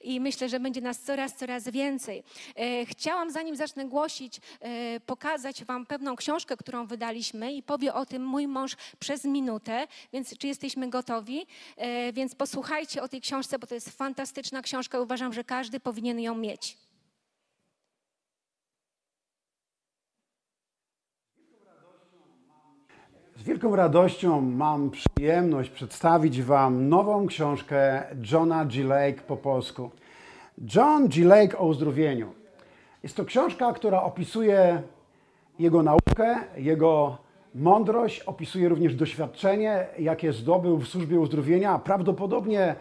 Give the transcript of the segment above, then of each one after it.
i myślę, że będzie nas coraz, coraz więcej. E, chciałam, zanim zacznę głosić, e, pokazać Wam pewną książkę, którą wydaliśmy i powie o tym mój mąż przez minutę, więc czy jesteśmy gotowi? E, więc posłuchajcie o tej książce, bo to jest fantastyczna książka. Uważam, że każdy powinien ją mieć. Wielką radością mam przyjemność przedstawić Wam nową książkę Johna G. Lake po polsku. John G. Lake o uzdrowieniu. Jest to książka, która opisuje jego naukę, jego mądrość, opisuje również doświadczenie, jakie zdobył w służbie uzdrowienia. Prawdopodobnie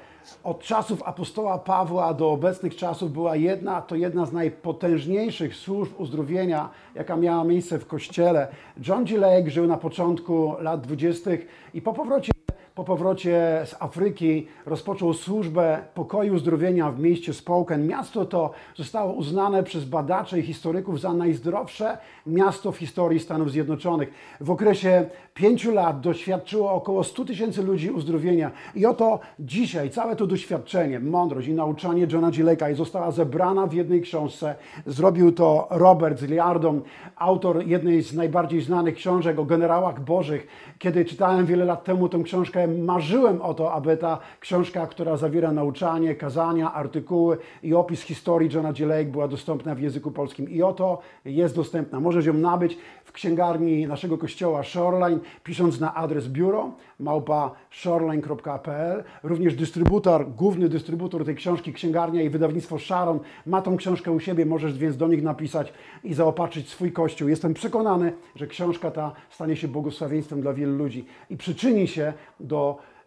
od czasów apostoła Pawła do obecnych czasów była jedna, to jedna z najpotężniejszych służb uzdrowienia, jaka miała miejsce w Kościele. John G. Lake żył na początku lat 20. i po powrocie po powrocie z Afryki rozpoczął służbę pokoju uzdrowienia w mieście Spokane. Miasto to zostało uznane przez badaczy i historyków za najzdrowsze miasto w historii Stanów Zjednoczonych. W okresie pięciu lat doświadczyło około 100 tysięcy ludzi uzdrowienia. I oto dzisiaj całe to doświadczenie, mądrość i nauczanie Johna G. Lake'a została zebrana w jednej książce. Zrobił to Robert Zliardon, autor jednej z najbardziej znanych książek o generałach bożych. Kiedy czytałem wiele lat temu tę książkę, marzyłem o to, aby ta książka, która zawiera nauczanie, kazania, artykuły i opis historii Johna G. Lake była dostępna w języku polskim. I oto jest dostępna. Możesz ją nabyć w księgarni naszego kościoła Shoreline, pisząc na adres biuro małpa shoreline.pl. Również dystrybutor, główny dystrybutor tej książki, księgarnia i wydawnictwo Sharon ma tą książkę u siebie, możesz więc do nich napisać i zaopatrzyć swój kościół. Jestem przekonany, że książka ta stanie się błogosławieństwem dla wielu ludzi i przyczyni się do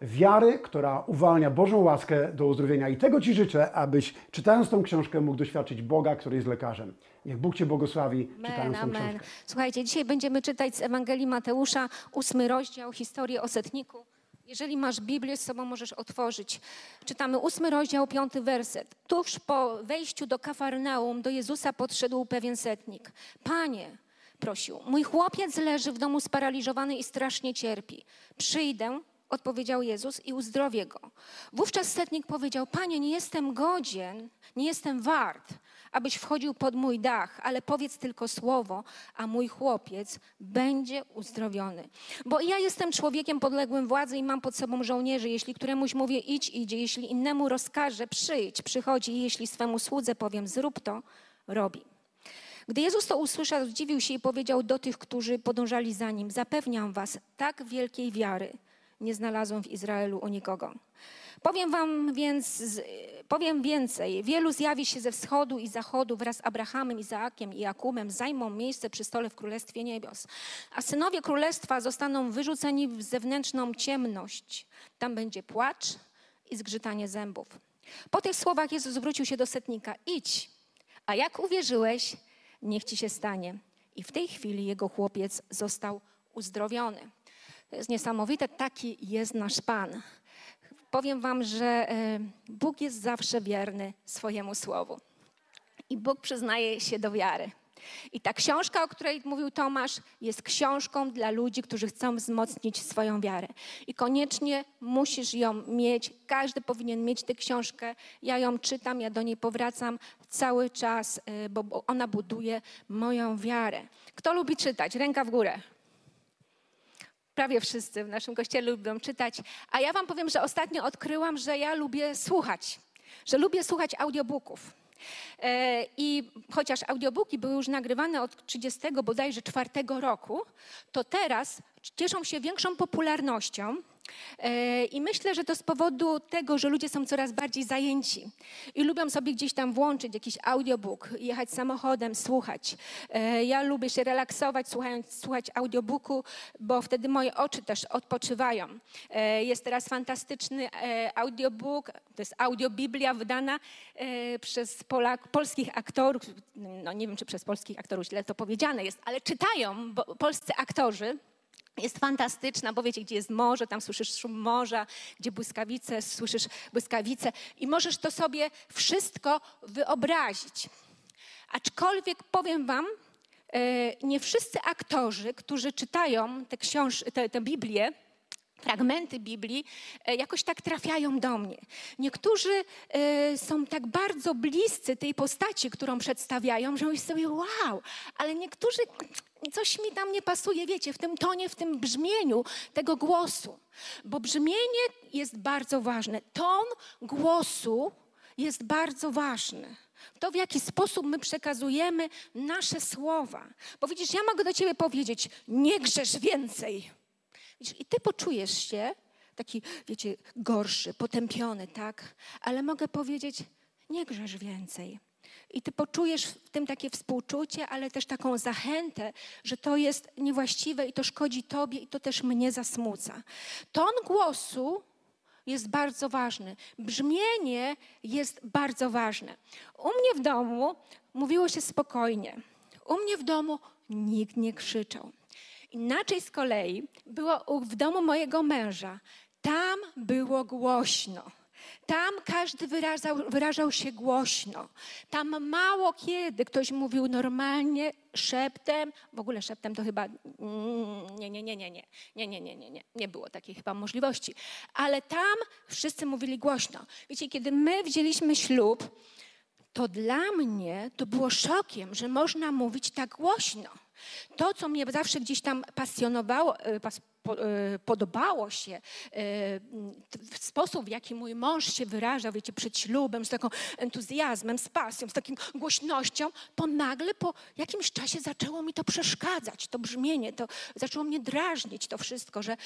wiary, która uwalnia Bożą łaskę do uzdrowienia. I tego Ci życzę, abyś czytając tą książkę mógł doświadczyć Boga, który jest lekarzem. Niech Bóg Cię błogosławi Amen, czytając tą amen. książkę. Słuchajcie, dzisiaj będziemy czytać z Ewangelii Mateusza, ósmy rozdział, historię o setniku. Jeżeli masz Biblię z sobą, możesz otworzyć. Czytamy ósmy rozdział, piąty werset. Tuż po wejściu do Kafarnaum do Jezusa podszedł pewien setnik. Panie, prosił, mój chłopiec leży w domu sparaliżowany i strasznie cierpi. Przyjdę, odpowiedział Jezus, i uzdrowię go. Wówczas setnik powiedział: Panie, nie jestem godzien, nie jestem wart, abyś wchodził pod mój dach, ale powiedz tylko słowo, a mój chłopiec będzie uzdrowiony. Bo ja jestem człowiekiem podległym władzy i mam pod sobą żołnierzy. Jeśli któremuś mówię idź, idzie, jeśli innemu rozkażę przyjdź, przychodzi, i jeśli swemu słudze powiem zrób to, robi. Gdy Jezus to usłyszał, zdziwił się i powiedział do tych, którzy podążali za nim: Zapewniam was, tak wielkiej wiary nie znalazłem w Izraelu u nikogo. Powiem wam więc, powiem więcej. Wielu zjawi się ze wschodu i zachodu wraz z Abrahamem, Izaakiem i Jakubem, zajmą miejsce przy stole w Królestwie Niebios. A synowie Królestwa zostaną wyrzuceni w zewnętrzną ciemność. Tam będzie płacz i zgrzytanie zębów. Po tych słowach Jezus zwrócił się do setnika. Idź, a jak uwierzyłeś, niech ci się stanie. I w tej chwili jego chłopiec został uzdrowiony. To jest niesamowite, taki jest nasz Pan. Powiem Wam, że e, Bóg jest zawsze wierny swojemu słowu. I Bóg przyznaje się do wiary. I ta książka, o której mówił Tomasz, jest książką dla ludzi, którzy chcą wzmocnić swoją wiarę. I koniecznie musisz ją mieć. Każdy powinien mieć tę książkę. Ja ją czytam, ja do niej powracam cały czas, e, bo ona buduje moją wiarę. Kto lubi czytać? Ręka w górę prawie wszyscy w naszym kościele lubią czytać, a ja wam powiem, że ostatnio odkryłam, że ja lubię słuchać, że lubię słuchać audiobooków. E, I chociaż audiobooki były już nagrywane od 30 bodajże czwartego roku, to teraz cieszą się większą popularnością E, I myślę, że to z powodu tego, że ludzie są coraz bardziej zajęci i lubią sobie gdzieś tam włączyć jakiś audiobook, jechać samochodem, słuchać. E, ja lubię się relaksować, słuchając, słuchać audiobooku, bo wtedy moje oczy też odpoczywają. E, jest teraz fantastyczny audiobook, to jest audiobiblia wydana przez Polak, polskich aktorów, no nie wiem, czy przez polskich aktorów źle to powiedziane jest, ale czytają polscy aktorzy jest fantastyczna, bo wiecie, gdzie jest morze, tam słyszysz szum morza, gdzie błyskawice, słyszysz błyskawice i możesz to sobie wszystko wyobrazić. Aczkolwiek powiem wam, e, nie wszyscy aktorzy, którzy czytają tę książ- te, te Biblię, fragmenty Biblii e, jakoś tak trafiają do mnie. Niektórzy e, są tak bardzo bliscy tej postaci, którą przedstawiają, że myślę sobie wow, ale niektórzy coś mi tam nie pasuje, wiecie, w tym tonie, w tym brzmieniu tego głosu. Bo brzmienie jest bardzo ważne. Ton głosu jest bardzo ważny. To, w jaki sposób my przekazujemy nasze słowa. Bo widzisz, ja mogę do ciebie powiedzieć, nie grzesz więcej. I ty poczujesz się taki, wiecie, gorszy, potępiony, tak? Ale mogę powiedzieć, nie grzesz więcej. I ty poczujesz w tym takie współczucie, ale też taką zachętę, że to jest niewłaściwe i to szkodzi tobie i to też mnie zasmuca. Ton głosu jest bardzo ważny. Brzmienie jest bardzo ważne. U mnie w domu mówiło się spokojnie. U mnie w domu nikt nie krzyczał. Inaczej z kolei było w domu mojego męża. Tam było głośno. Tam każdy wyrażał, wyrażał się głośno. Tam mało kiedy ktoś mówił normalnie, szeptem. W ogóle szeptem to chyba nie, nie, nie, nie, nie, nie, nie, nie, nie, nie, nie było takiej chyba możliwości. Ale tam wszyscy mówili głośno. Wiecie, kiedy my wzięliśmy ślub, to dla mnie to było szokiem, że można mówić tak głośno. To, co mnie zawsze gdzieś tam pasjonowało, pas, e, podobało się, e, sposób, w jaki mój mąż się wyrażał, wiecie, przed ślubem, z taką entuzjazmem, z pasją, z taką głośnością, to nagle po jakimś czasie zaczęło mi to przeszkadzać, to brzmienie, to zaczęło mnie drażnić to wszystko, że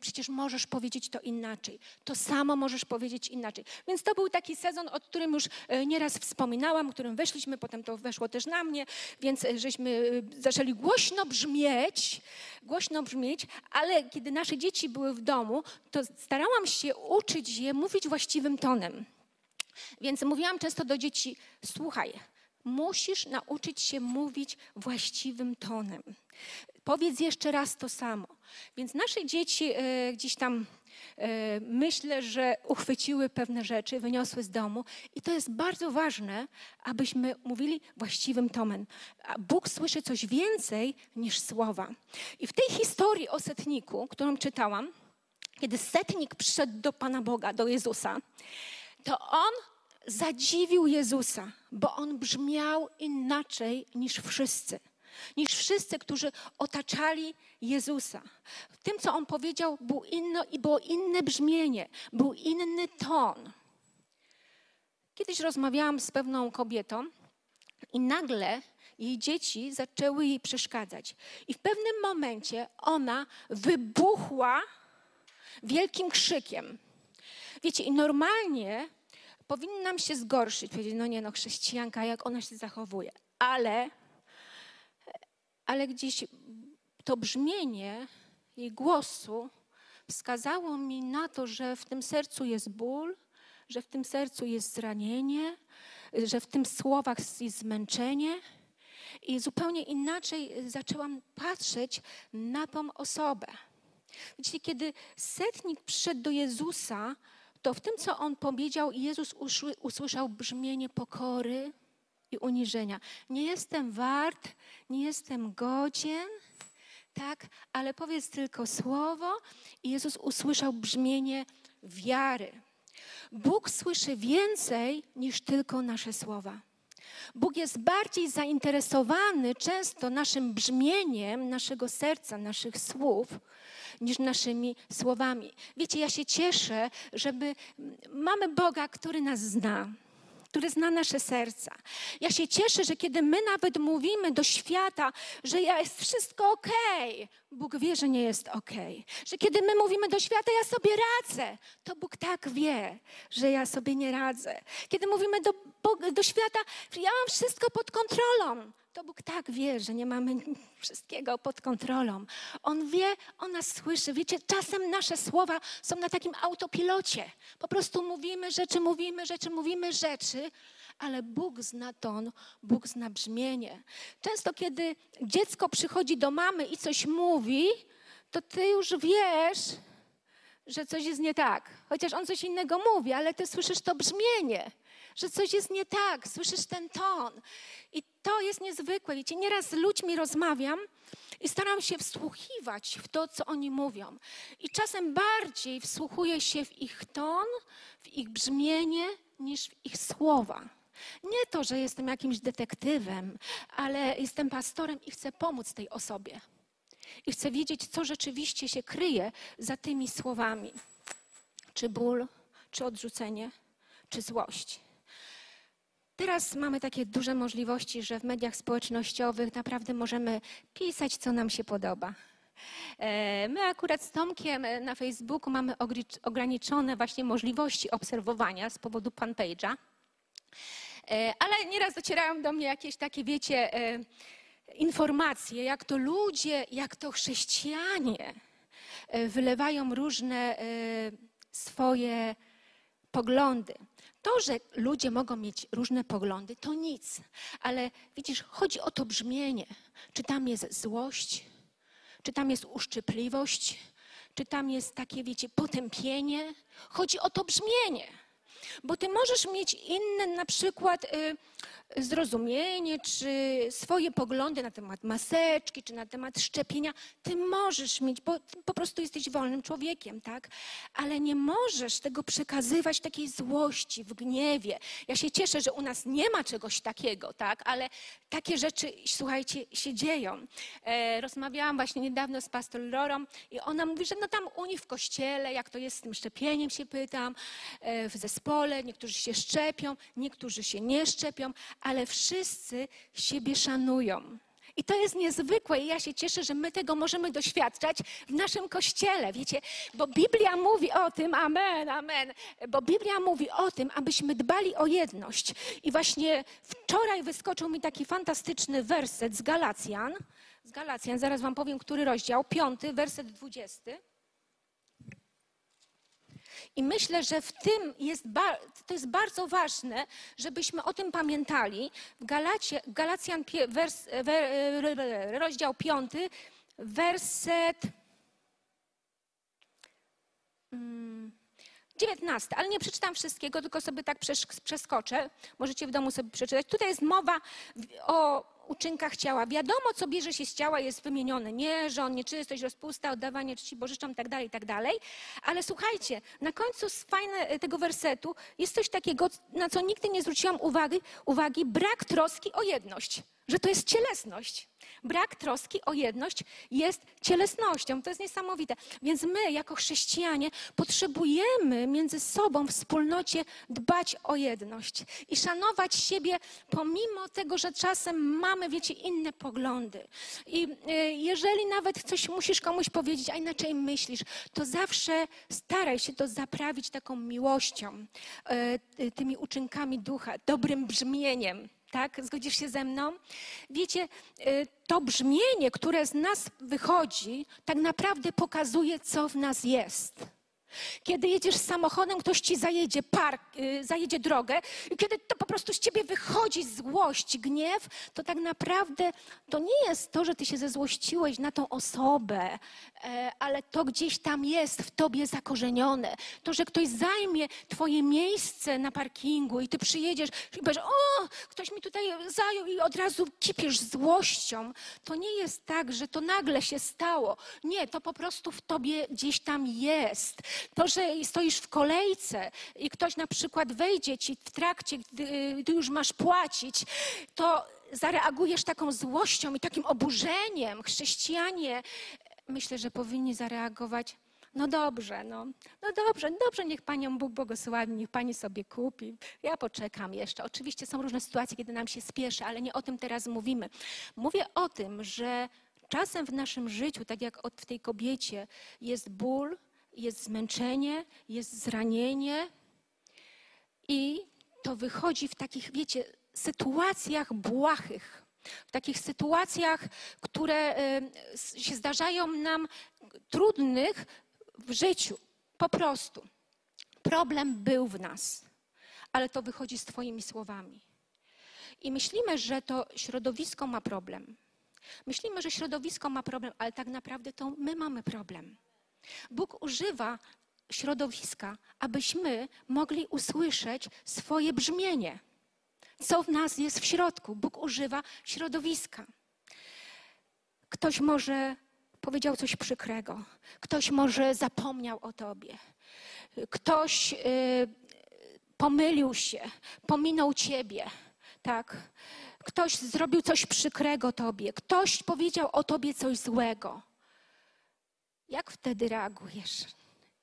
przecież możesz powiedzieć to inaczej. To samo możesz powiedzieć inaczej. Więc to był taki sezon, o którym już nieraz wspominałam, o którym weszliśmy, potem to weszło też na mnie, więc żeśmy zaczęli głośno brzmieć, głośno brzmieć, ale kiedy nasze dzieci były w domu, to starałam się uczyć je mówić właściwym tonem. Więc mówiłam często do dzieci: Słuchaj, musisz nauczyć się mówić właściwym tonem. Powiedz jeszcze raz to samo. Więc nasze dzieci e, gdzieś tam myślę, że uchwyciły pewne rzeczy, wyniosły z domu i to jest bardzo ważne, abyśmy mówili właściwym tonem. Bóg słyszy coś więcej niż słowa. I w tej historii o setniku, którą czytałam, kiedy setnik przyszedł do Pana Boga, do Jezusa, to on zadziwił Jezusa, bo on brzmiał inaczej niż wszyscy niż wszyscy, którzy otaczali Jezusa. W tym, co on powiedział, było inne brzmienie, był inny ton. Kiedyś rozmawiałam z pewną kobietą i nagle jej dzieci zaczęły jej przeszkadzać. I w pewnym momencie ona wybuchła wielkim krzykiem. Wiecie, i normalnie powinnam się zgorszyć, powiedzieć, no nie no, chrześcijanka, jak ona się zachowuje. Ale ale gdzieś to brzmienie jej głosu wskazało mi na to, że w tym sercu jest ból, że w tym sercu jest zranienie, że w tym słowach jest zmęczenie. I zupełnie inaczej zaczęłam patrzeć na tą osobę. Widzicie, kiedy setnik przyszedł do Jezusa, to w tym, co on powiedział, Jezus usłyszał brzmienie pokory, i uniżenia. Nie jestem wart, nie jestem godzien, tak, ale powiedz tylko słowo i Jezus usłyszał brzmienie wiary. Bóg słyszy więcej niż tylko nasze słowa. Bóg jest bardziej zainteresowany często naszym brzmieniem naszego serca, naszych słów, niż naszymi słowami. Wiecie, ja się cieszę, żeby mamy Boga, który nas zna który zna nasze serca. Ja się cieszę, że kiedy my nawet mówimy do świata, że jest wszystko ok, Bóg wie, że nie jest ok. Że kiedy my mówimy do świata, ja sobie radzę, to Bóg tak wie, że ja sobie nie radzę. Kiedy mówimy do, do świata, ja mam wszystko pod kontrolą, to Bóg tak wie, że nie mamy wszystkiego pod kontrolą. On wie, on nas słyszy. Wiecie, czasem nasze słowa są na takim autopilocie. Po prostu mówimy rzeczy, mówimy rzeczy, mówimy rzeczy, ale Bóg zna ton, Bóg zna brzmienie. Często, kiedy dziecko przychodzi do mamy i coś mówi, to ty już wiesz, że coś jest nie tak. Chociaż on coś innego mówi, ale ty słyszysz to brzmienie. że coś jest nie tak, słyszysz ten ton. I to jest niezwykłe. Wiecie, nieraz z ludźmi rozmawiam i staram się wsłuchiwać w to, co oni mówią. I czasem bardziej wsłuchuję się w ich ton, w ich brzmienie, niż w ich słowa. Nie to, że jestem jakimś detektywem, ale jestem pastorem i chcę pomóc tej osobie. I chcę wiedzieć, co rzeczywiście się kryje za tymi słowami. Czy ból, czy odrzucenie, czy złość. Teraz mamy takie duże możliwości, że w mediach społecznościowych naprawdę możemy pisać, co nam się podoba. E, My akurat z Tomkiem e, na Facebooku mamy ograniczone właśnie możliwości obserwowania z powodu fanpage'a. E, Ale nieraz docierają do mnie jakieś takie, wiecie, informacje, jak to ludzie, jak to chrześcijanie e, wylewają różne e, swoje poglądy. To, że ludzie mogą mieć różne poglądy, to nic. Ale widzisz, chodzi o to brzmienie. Czy tam jest złość, czy tam jest uszczypliwość, czy tam jest takie, wiecie, potępienie. Chodzi o to brzmienie. Bo ty możesz mieć inne na przykład y, zrozumienie, czy swoje poglądy na temat maseczki, czy na temat szczepienia. Ty możesz mieć, bo po prostu jesteś wolnym człowiekiem, tak? Ale nie możesz tego przekazywać takiej złości, w gniewie. Ja się cieszę, że u nas nie ma czegoś takiego, tak? Ale takie rzeczy, słuchajcie, się dzieją. E, rozmawiałam właśnie niedawno z pastor Lorą i ona mówi, że no tam u nich w kościele, jak to jest z tym szczepieniem, się pytam, e, w zespole, niektórzy się szczepią, niektórzy się nie szczepią, ale wszyscy siebie szanują. I to jest niezwykłe i ja się cieszę, że my tego możemy doświadczać w naszym kościele, wiecie, bo Biblia mówi o tym, amen, amen, bo Biblia mówi o tym, abyśmy dbali o jedność. I właśnie wczoraj wyskoczył mi taki fantastyczny werset z Galacjan, z Galacjan, zaraz wam powiem, który rozdział, piąty, werset dwudziesty. I myślę, że w tym jest, to jest bardzo ważne, żebyśmy o tym pamiętali. W Galacie, Galacjan wers, wer, rozdział 5, werset mm, 19, ale nie przeczytam wszystkiego, tylko sobie tak przeskoczę. Możecie w domu sobie przeczytać. Tutaj jest mowa o uczynkach ciała. Wiadomo, co bierze się z ciała, jest wymienione. Nierząd, nieczystość, rozpusta, oddawanie czci bożyczom, tak dalej, tak dalej. Ale słuchajcie, na końcu fajne e, tego wersetu jest coś takiego, na co nigdy nie zwróciłam uwagi, uwagi brak troski o jedność. Że to jest cielesność. Brak troski o jedność jest cielesnością. To jest niesamowite. Więc my, jako chrześcijanie, potrzebujemy między sobą w wspólnocie dbać o jedność i szanować siebie, pomimo tego, że czasem mamy, wiecie, inne poglądy. I e, jeżeli nawet coś musisz komuś powiedzieć, a inaczej myślisz, to zawsze staraj się to zaprawić taką miłością, e, tymi uczynkami ducha, dobrym brzmieniem. Tak? Zgodzisz się ze mną? Wiecie, y, to brzmienie, które z nas wychodzi, tak naprawdę pokazuje, co w nas jest. Kiedy jedziesz samochodem, ktoś ci zajedzie park, y, zajedzie drogę i kiedy to po prostu z ciebie wychodzi złość, gniew, to tak naprawdę to nie jest to, że ty się zezłościłeś na tą osobę, e, ale to gdzieś tam jest w tobie zakorzenione. To, że ktoś zajmie twoje miejsce na parkingu i ty przyjedziesz i powiesz, o, ktoś mi tutaj zajął i od razu kipiesz złością. To nie jest tak, że to nagle się stało. Nie, to po prostu w tobie gdzieś tam jest. To, że stoisz w kolejce i ktoś na przykład wejdzie ci w trakcie, gdy, gdy już masz płacić, to zareagujesz taką złością i takim oburzeniem. Chrześcijanie, myślę, że powinni zareagować. No dobrze, no, no dobrze, dobrze, niech Panią Bóg błogosławi, niech Pani sobie kupi. Ja poczekam jeszcze. Oczywiście są różne sytuacje, kiedy nam się spieszy, ale nie o tym teraz mówimy. Mówię o tym, że czasem w naszym życiu, tak jak w tej kobiecie, jest ból, jest zmęczenie, jest zranienie i to wychodzi w takich, wiecie, sytuacjach błahych. W takich sytuacjach, które s- się zdarzają nam trudnych w życiu. Po prostu. Problem był w nas, ale to wychodzi z Twoimi słowami. I myślimy, że to środowisko ma problem. Myślimy, że środowisko ma problem, ale tak naprawdę to my mamy problem. Bóg używa środowiska, abyśmy mogli usłyszeć swoje brzmienie. Co w nas jest w środku? Bóg używa środowiska. Ktoś może powiedział coś przykrego, ktoś może zapomniał o tobie, ktoś y, pomylił się, pominął ciebie, tak? Ktoś zrobił coś przykrego tobie, ktoś powiedział o tobie coś złego. Jak wtedy reagujesz?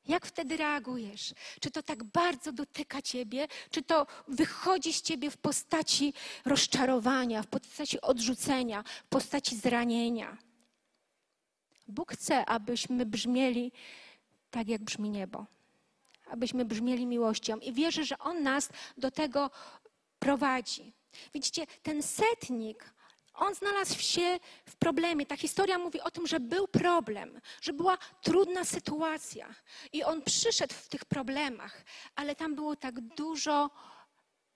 Jak wtedy reagujesz? Czy to tak bardzo dotyka ciebie, czy to wychodzi z ciebie w postaci rozczarowania, w postaci odrzucenia, w postaci zranienia? Bóg chce, abyśmy brzmieli tak, jak brzmi niebo. Abyśmy brzmieli miłością. I wierzę, że On nas do tego prowadzi. Widzicie, ten setnik, on znalazł się w problemie. Ta historia mówi o tym, że był problem, że była trudna sytuacja. I on przyszedł w tych problemach, ale tam było tak dużo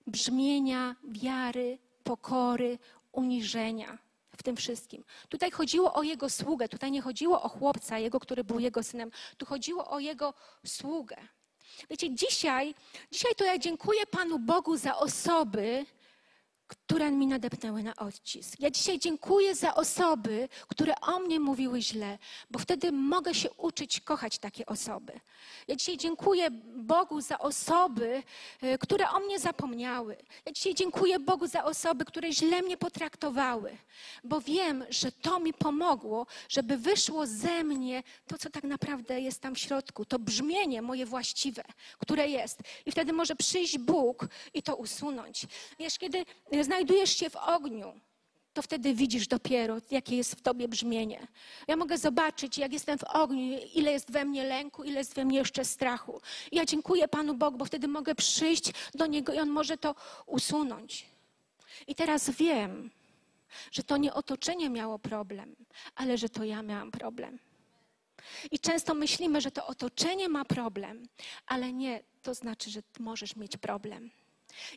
brzmienia, wiary, pokory, uniżenia w tym wszystkim. Tutaj chodziło o jego sługę, tutaj nie chodziło o chłopca, jego, który był jego synem, tu chodziło o jego sługę. Wiecie, dzisiaj, dzisiaj to ja dziękuję Panu Bogu za osoby, które mi nadepnęły na odcisk. Ja dzisiaj dziękuję za osoby, które o mnie mówiły źle, bo wtedy mogę się uczyć kochać takie osoby. Ja dzisiaj dziękuję Bogu za osoby, y, które o mnie zapomniały. Ja dzisiaj dziękuję Bogu za osoby, które źle mnie potraktowały, bo wiem, że to mi pomogło, żeby wyszło ze mnie to, co tak naprawdę jest tam w środku, to brzmienie moje właściwe, które jest. I wtedy może przyjść Bóg i to usunąć. Wiesz, kiedy znajdujesz się w ogniu, to wtedy widzisz dopiero, jakie jest w tobie brzmienie. Ja mogę zobaczyć, jak jestem w ogniu, ile jest we mnie lęku, ile jest we mnie jeszcze strachu. Ja dziękuję Panu Bogu, bo wtedy mogę przyjść do Niego i On może to usunąć. I teraz wiem, że to nie otoczenie miało problem, ale że to ja miałam problem. I często myślimy, że to otoczenie ma problem, ale nie, to znaczy, że możesz mieć problem.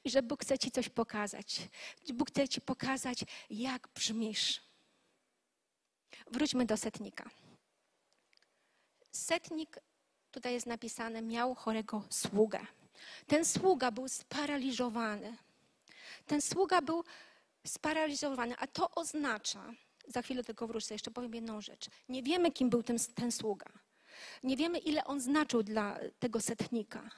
I że Bóg chce Ci coś pokazać. Bóg chce Ci pokazać, jak brzmisz. Wróćmy do setnika. Setnik, tutaj jest napisane, miał chorego sługę. Ten sługa był sparaliżowany. Ten sługa był sparaliżowany, a to oznacza, za chwilę tego wrócę, jeszcze powiem jedną rzecz. Nie wiemy, kim był ten, ten sługa. Nie wiemy, ile on znaczył dla tego setnika.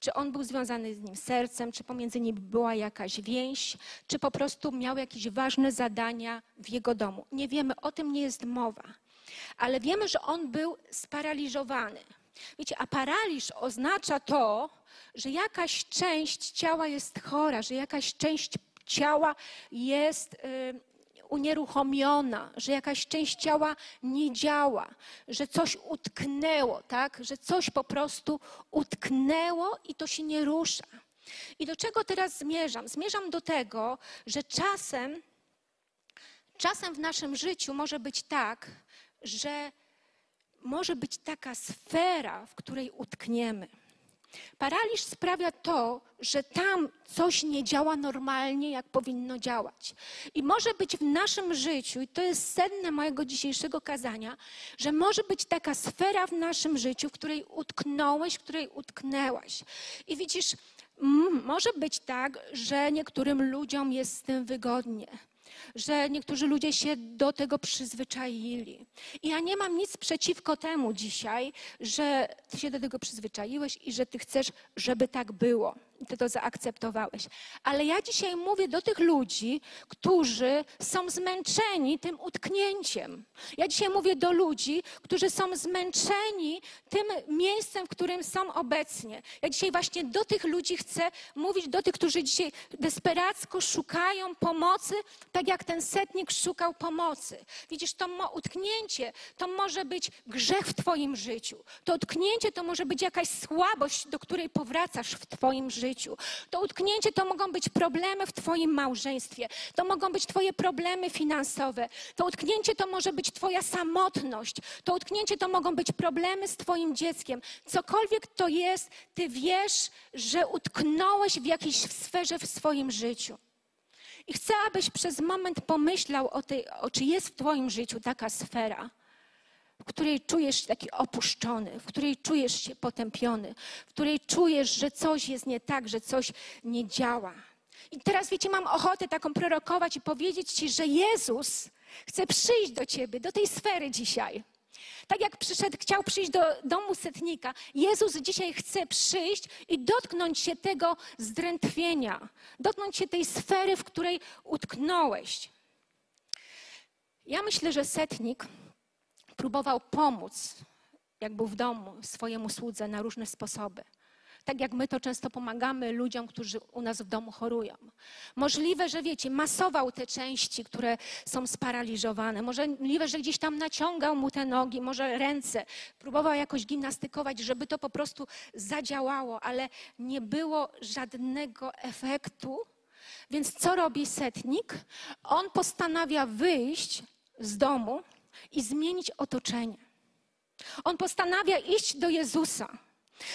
Czy on był związany z nim sercem, czy pomiędzy nimi była jakaś więź, czy po prostu miał jakieś ważne zadania w jego domu. Nie wiemy, o tym nie jest mowa. Ale wiemy, że on był sparaliżowany. Wiecie, a paraliż oznacza to, że jakaś część ciała jest chora, że jakaś część ciała jest. Unieruchomiona, że jakaś część ciała nie działa, że coś utknęło, tak? Że coś po prostu utknęło i to się nie rusza. I do czego teraz zmierzam? Zmierzam do tego, że czasem, czasem w naszym życiu może być tak, że może być taka sfera, w której utkniemy. Paraliż sprawia to, że tam coś nie działa normalnie, jak powinno działać. I może być w naszym życiu, i to jest sedne mojego dzisiejszego kazania, że może być taka sfera w naszym życiu, w której utknąłeś, w której utknęłaś. I widzisz, może być tak, że niektórym ludziom jest z tym wygodnie że niektórzy ludzie się do tego przyzwyczaili. I ja nie mam nic przeciwko temu dzisiaj, że ty się do tego przyzwyczaiłeś i że ty chcesz, żeby tak było. Ty to zaakceptowałeś. Ale ja dzisiaj mówię do tych ludzi, którzy są zmęczeni tym utknięciem. Ja dzisiaj mówię do ludzi, którzy są zmęczeni tym miejscem, w którym są obecnie. Ja dzisiaj właśnie do tych ludzi chcę mówić, do tych, którzy dzisiaj desperacko szukają pomocy, tak jak ten setnik szukał pomocy. Widzisz, to utknięcie to może być grzech w Twoim życiu. To utknięcie to może być jakaś słabość, do której powracasz w Twoim życiu. To utknięcie to mogą być problemy w Twoim małżeństwie. To mogą być Twoje problemy finansowe. To utknięcie to może być Twoja samotność. To utknięcie to mogą być problemy z Twoim dzieckiem. Cokolwiek to jest, Ty wiesz, że utknąłeś w jakiejś sferze w swoim życiu. I chcę, abyś przez moment pomyślał o tej, o, czy jest w Twoim życiu taka sfera, której czujesz się taki opuszczony, w której czujesz się potępiony, w której czujesz, że coś jest nie tak, że coś nie działa. I teraz, wiecie, mam ochotę taką prorokować i powiedzieć Ci, że Jezus chce przyjść do Ciebie, do tej sfery dzisiaj. Tak jak przyszedł, chciał przyjść do domu setnika, Jezus dzisiaj chce przyjść i dotknąć się tego zdrętwienia, dotknąć się tej sfery, w której utknąłeś. Ja myślę, że setnik próbował pomóc, jak był w domu, swojemu słudze na różne sposoby. Tak jak my to często pomagamy ludziom, którzy u nas w domu chorują. Możliwe, że wiecie, masował te części, które są sparaliżowane. Możliwe, że gdzieś tam naciągał mu te nogi, może ręce. Próbował jakoś gimnastykować, żeby to po prostu zadziałało, ale nie było żadnego efektu. Więc co robi setnik? On postanawia wyjść z domu i zmienić otoczenie. On postanawia iść do Jezusa.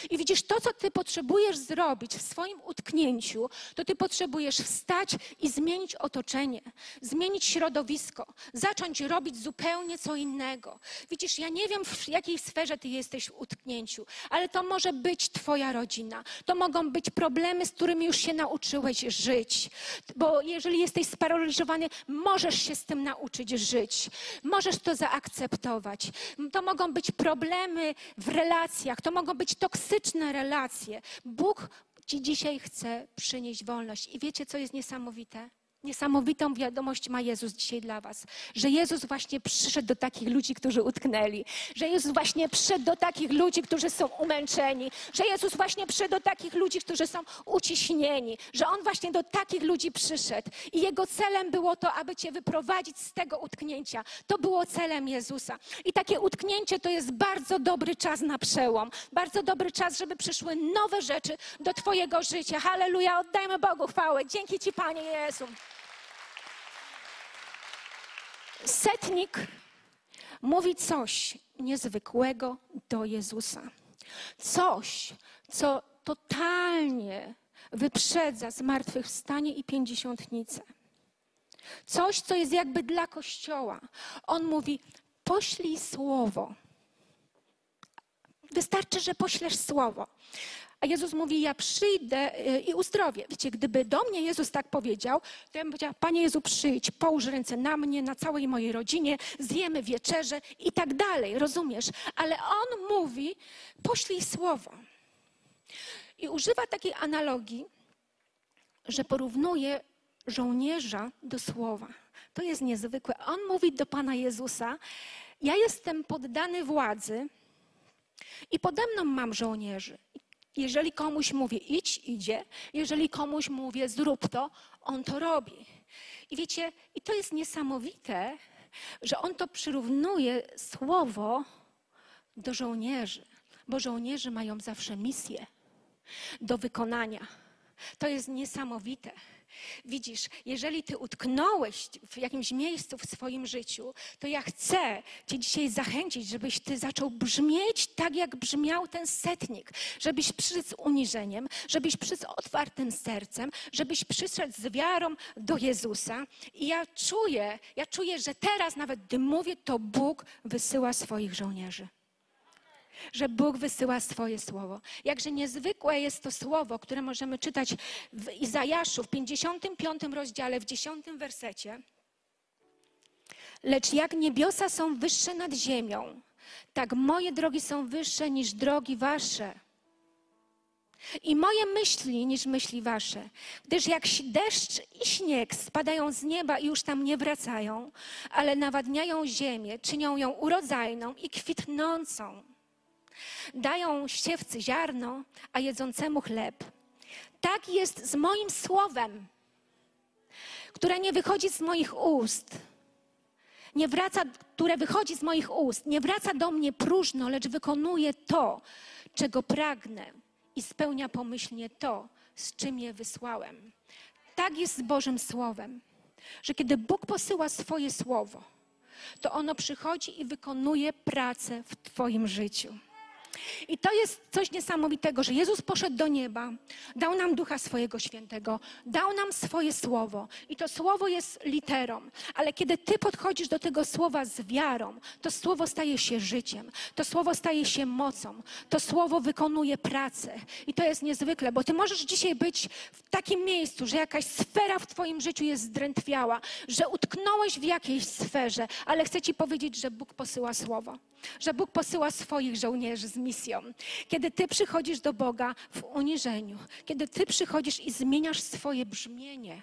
I widzisz, to, co ty potrzebujesz zrobić w swoim utknięciu, to ty potrzebujesz wstać i zmienić otoczenie, zmienić środowisko, zacząć robić zupełnie co innego. Widzisz, ja nie wiem, w jakiej sferze ty jesteś w utknięciu, ale to może być twoja rodzina. To mogą być problemy, z którymi już się nauczyłeś żyć. Bo jeżeli jesteś sparaliżowany, możesz się z tym nauczyć żyć. Możesz to zaakceptować. To mogą być problemy w relacjach, to mogą być to toksyczne relacje. Bóg Ci dzisiaj chce przynieść wolność. I wiecie, co jest niesamowite? Niesamowitą wiadomość ma Jezus dzisiaj dla Was, że Jezus właśnie przyszedł do takich ludzi, którzy utknęli, że Jezus właśnie przyszedł do takich ludzi, którzy są umęczeni, że Jezus właśnie przyszedł do takich ludzi, którzy są uciśnieni, że On właśnie do takich ludzi przyszedł i Jego celem było to, aby Cię wyprowadzić z tego utknięcia. To było celem Jezusa. I takie utknięcie to jest bardzo dobry czas na przełom, bardzo dobry czas, żeby przyszły nowe rzeczy do Twojego życia. Halleluja, oddajmy Bogu chwałę. Dzięki Ci, Panie Jezu. Setnik mówi coś niezwykłego do Jezusa. Coś, co totalnie wyprzedza zmartwychwstanie i pięćdziesiątnicę. Coś, co jest jakby dla Kościoła. On mówi, poślij słowo. Wystarczy, że poślesz słowo. A Jezus mówi, ja przyjdę y, i uzdrowię. Wiecie, gdyby do mnie Jezus tak powiedział, to ja bym powiedziała, Panie Jezu, przyjdź, połóż ręce na mnie, na całej mojej rodzinie, zjemy wieczerze i tak dalej, rozumiesz? Ale On mówi, poślij słowo. I używa takiej analogii, że porównuje żołnierza do słowa. To jest niezwykłe. On mówi do Pana Jezusa, ja jestem poddany władzy i pode mną mam żołnierzy. Jeżeli komuś mówię idź, idzie. Jeżeli komuś mówię zrób to, on to robi. I wiecie, i to jest niesamowite, że on to przyrównuje słowo do żołnierzy, bo żołnierze mają zawsze misję do wykonania. To jest niesamowite. Widzisz, jeżeli ty utknąłeś w jakimś miejscu w swoim życiu, to ja chcę cię dzisiaj zachęcić, żebyś ty zaczął brzmieć tak, jak brzmiał ten setnik. Żebyś przyszedł z uniżeniem, żebyś przyszedł z otwartym sercem, żebyś przyszedł z wiarą do Jezusa. I ja czuję, ja czuję, że teraz nawet gdy mówię, to Bóg wysyła swoich żołnierzy że Bóg wysyła swoje słowo. Jakże niezwykłe jest to słowo, które możemy czytać w Izajaszu w 55 rozdziale, w 10 wersecie. Lecz jak niebiosa są wyższe nad ziemią, tak moje drogi są wyższe niż drogi wasze. I moje myśli niż myśli wasze. Gdyż jak deszcz i śnieg spadają z nieba i już tam nie wracają, ale nawadniają ziemię, czynią ją urodzajną i kwitnącą Dają siewcy ziarno, a jedzącemu chleb. Tak jest z moim słowem, które nie wychodzi z moich ust. Nie wraca, które wychodzi z moich ust, nie wraca do mnie próżno, lecz wykonuje to, czego pragnę i spełnia pomyślnie to, z czym je wysłałem. Tak jest z Bożym Słowem, że kiedy Bóg posyła swoje słowo, to ono przychodzi i wykonuje pracę w Twoim życiu. I to jest coś niesamowitego, że Jezus poszedł do nieba, dał nam Ducha Swojego Świętego, dał nam swoje słowo. I to słowo jest literą. Ale kiedy ty podchodzisz do tego słowa z wiarą, to słowo staje się życiem, to słowo staje się mocą, to słowo wykonuje pracę. I to jest niezwykle, bo ty możesz dzisiaj być w takim miejscu, że jakaś sfera w twoim życiu jest zdrętwiała, że utknąłeś w jakiejś sferze, ale chcę ci powiedzieć, że Bóg posyła słowo, że Bóg posyła swoich żołnierzy z misją. Kiedy ty przychodzisz do Boga w uniżeniu, kiedy ty przychodzisz i zmieniasz swoje brzmienie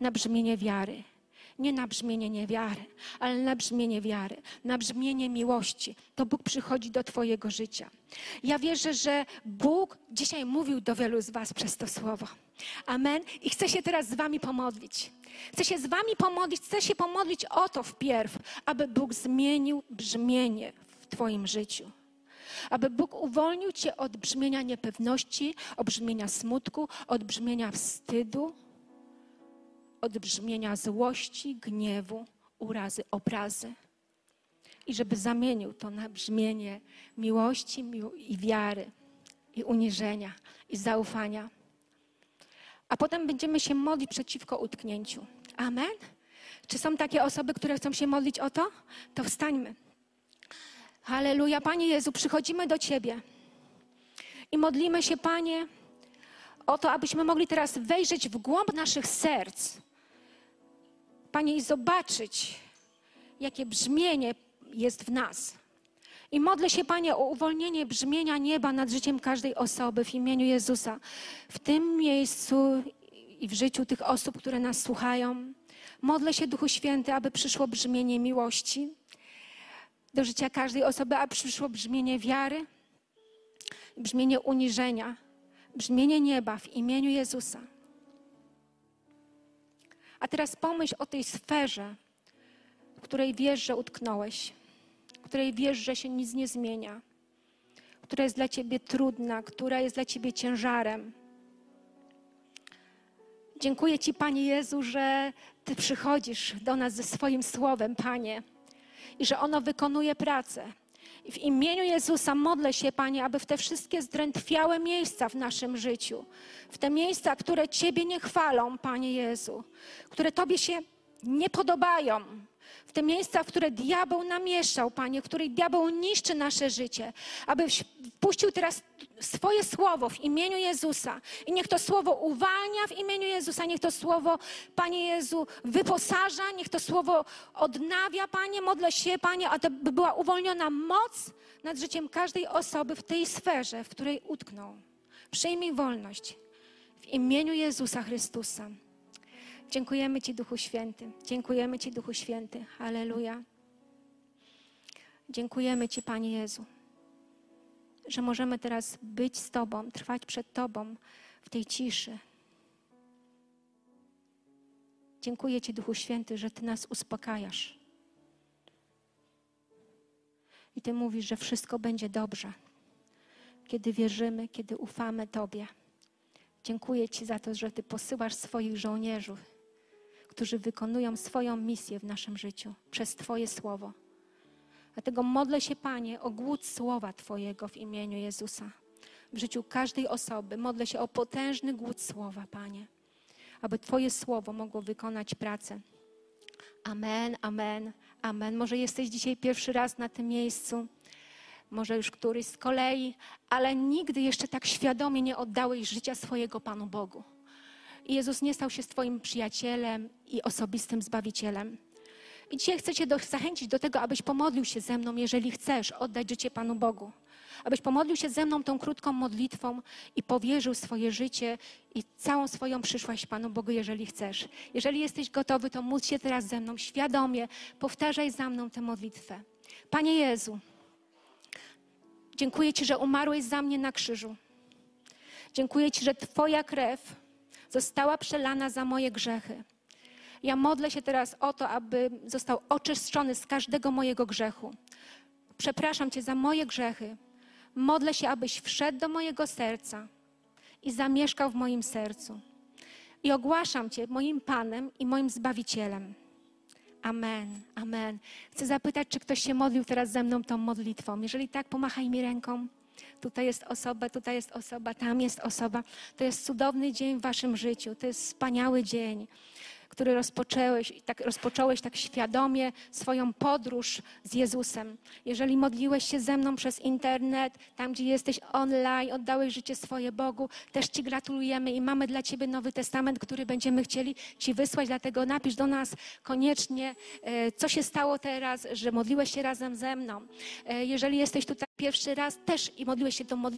na brzmienie wiary. Nie na brzmienie niewiary, ale na brzmienie wiary, na brzmienie miłości. To Bóg przychodzi do Twojego życia. Ja wierzę, że Bóg dzisiaj mówił do wielu z Was przez to słowo. Amen. I chcę się teraz z Wami pomodlić. Chcę się z Wami pomodlić, chcę się pomodlić o to wpierw, aby Bóg zmienił brzmienie w Twoim życiu. Aby Bóg uwolnił Cię od brzmienia niepewności, od brzmienia smutku, od brzmienia wstydu, od brzmienia złości, gniewu, urazy, obrazy. I żeby zamienił to na brzmienie miłości i wiary, i uniżenia, i zaufania. A potem będziemy się modlić przeciwko utknięciu. Amen? Czy są takie osoby, które chcą się modlić o to? To wstańmy. Halleluja. Panie Jezu, przychodzimy do Ciebie i modlimy się, Panie, o to, abyśmy mogli teraz wejrzeć w głąb naszych serc. Panie, i zobaczyć, jakie brzmienie jest w nas. I modlę się, Panie, o uwolnienie brzmienia nieba nad życiem każdej osoby w imieniu Jezusa. W tym miejscu i w życiu tych osób, które nas słuchają. Modlę się, Duchu Święty, aby przyszło brzmienie miłości do życia każdej osoby, aby przyszło brzmienie wiary, brzmienie uniżenia, brzmienie nieba w imieniu Jezusa. A teraz pomyśl o tej sferze, w której wiesz, że utknąłeś, w której wiesz, że się nic nie zmienia, która jest dla ciebie trudna, która jest dla ciebie ciężarem. Dziękuję Ci, Panie Jezu, że Ty przychodzisz do nas ze swoim słowem, Panie, i że ono wykonuje pracę w imieniu Jezusa modlę się, Panie, aby w te wszystkie zdrętwiałe miejsca w naszym życiu, w te miejsca, które Ciebie nie chwalą, Panie Jezu, które Tobie się nie podobają, w te miejsca, w które diabeł namieszał, Panie, w których diabeł niszczy nasze życie, aby wpuścił teraz swoje słowo w imieniu Jezusa. I niech to słowo uwalnia w imieniu Jezusa, niech to słowo, Panie Jezu, wyposaża, niech to słowo odnawia, Panie. Modlę się, Panie, aby była uwolniona moc nad życiem każdej osoby w tej sferze, w której utknął. Przyjmij wolność w imieniu Jezusa Chrystusa. Dziękujemy Ci, Duchu Święty. Dziękujemy Ci, Duchu Święty. Aleluja. Dziękujemy Ci, Panie Jezu, że możemy teraz być z Tobą, trwać przed Tobą w tej ciszy. Dziękuję Ci, Duchu Święty, że Ty nas uspokajasz. I Ty mówisz, że wszystko będzie dobrze, kiedy wierzymy, kiedy ufamy Tobie. Dziękuję Ci za to, że Ty posyłasz swoich żołnierzy którzy wykonują swoją misję w naszym życiu przez Twoje słowo. Dlatego modlę się, Panie, o głód słowa Twojego w imieniu Jezusa. W życiu każdej osoby modlę się o potężny głód słowa, Panie, aby Twoje słowo mogło wykonać pracę. Amen, amen, amen. Może jesteś dzisiaj pierwszy raz na tym miejscu, może już któryś z kolei, ale nigdy jeszcze tak świadomie nie oddałeś życia swojego Panu Bogu. I Jezus nie stał się Twoim przyjacielem i osobistym zbawicielem. I dzisiaj chcę Cię do, zachęcić do tego, abyś pomodlił się ze mną, jeżeli chcesz oddać życie Panu Bogu. Abyś pomodlił się ze mną tą krótką modlitwą i powierzył swoje życie i całą swoją przyszłość Panu Bogu, jeżeli chcesz. Jeżeli jesteś gotowy, to módl się teraz ze mną świadomie. Powtarzaj za mną tę modlitwę. Panie Jezu, dziękuję Ci, że umarłeś za mnie na krzyżu. Dziękuję Ci, że Twoja krew została przelana za moje grzechy. Ja modlę się teraz o to, aby został oczyszczony z każdego mojego grzechu. Przepraszam Cię za moje grzechy. Modlę się, abyś wszedł do mojego serca i zamieszkał w moim sercu. I ogłaszam Cię moim Panem i moim Zbawicielem. Amen, amen. Chcę zapytać, czy ktoś się modlił teraz ze mną tą modlitwą. Jeżeli tak, pomachaj mi ręką. Tutaj jest osoba, tutaj jest osoba, tam jest osoba. To jest cudowny dzień w waszym życiu. To jest wspaniały dzień, który rozpocząłeś, i tak, rozpocząłeś tak świadomie swoją podróż z Jezusem. Jeżeli modliłeś się ze mną przez internet, tam gdzie jesteś online, oddałeś życie swoje Bogu, też Ci gratulujemy i mamy dla Ciebie Nowy Testament, który będziemy chcieli Ci wysłać, dlatego napisz do nas koniecznie, e, co się stało teraz, że modliłeś się razem ze mną. E, Jeżeli jesteś tutaj pierwszy raz też i modliłeś się tą modlitwą,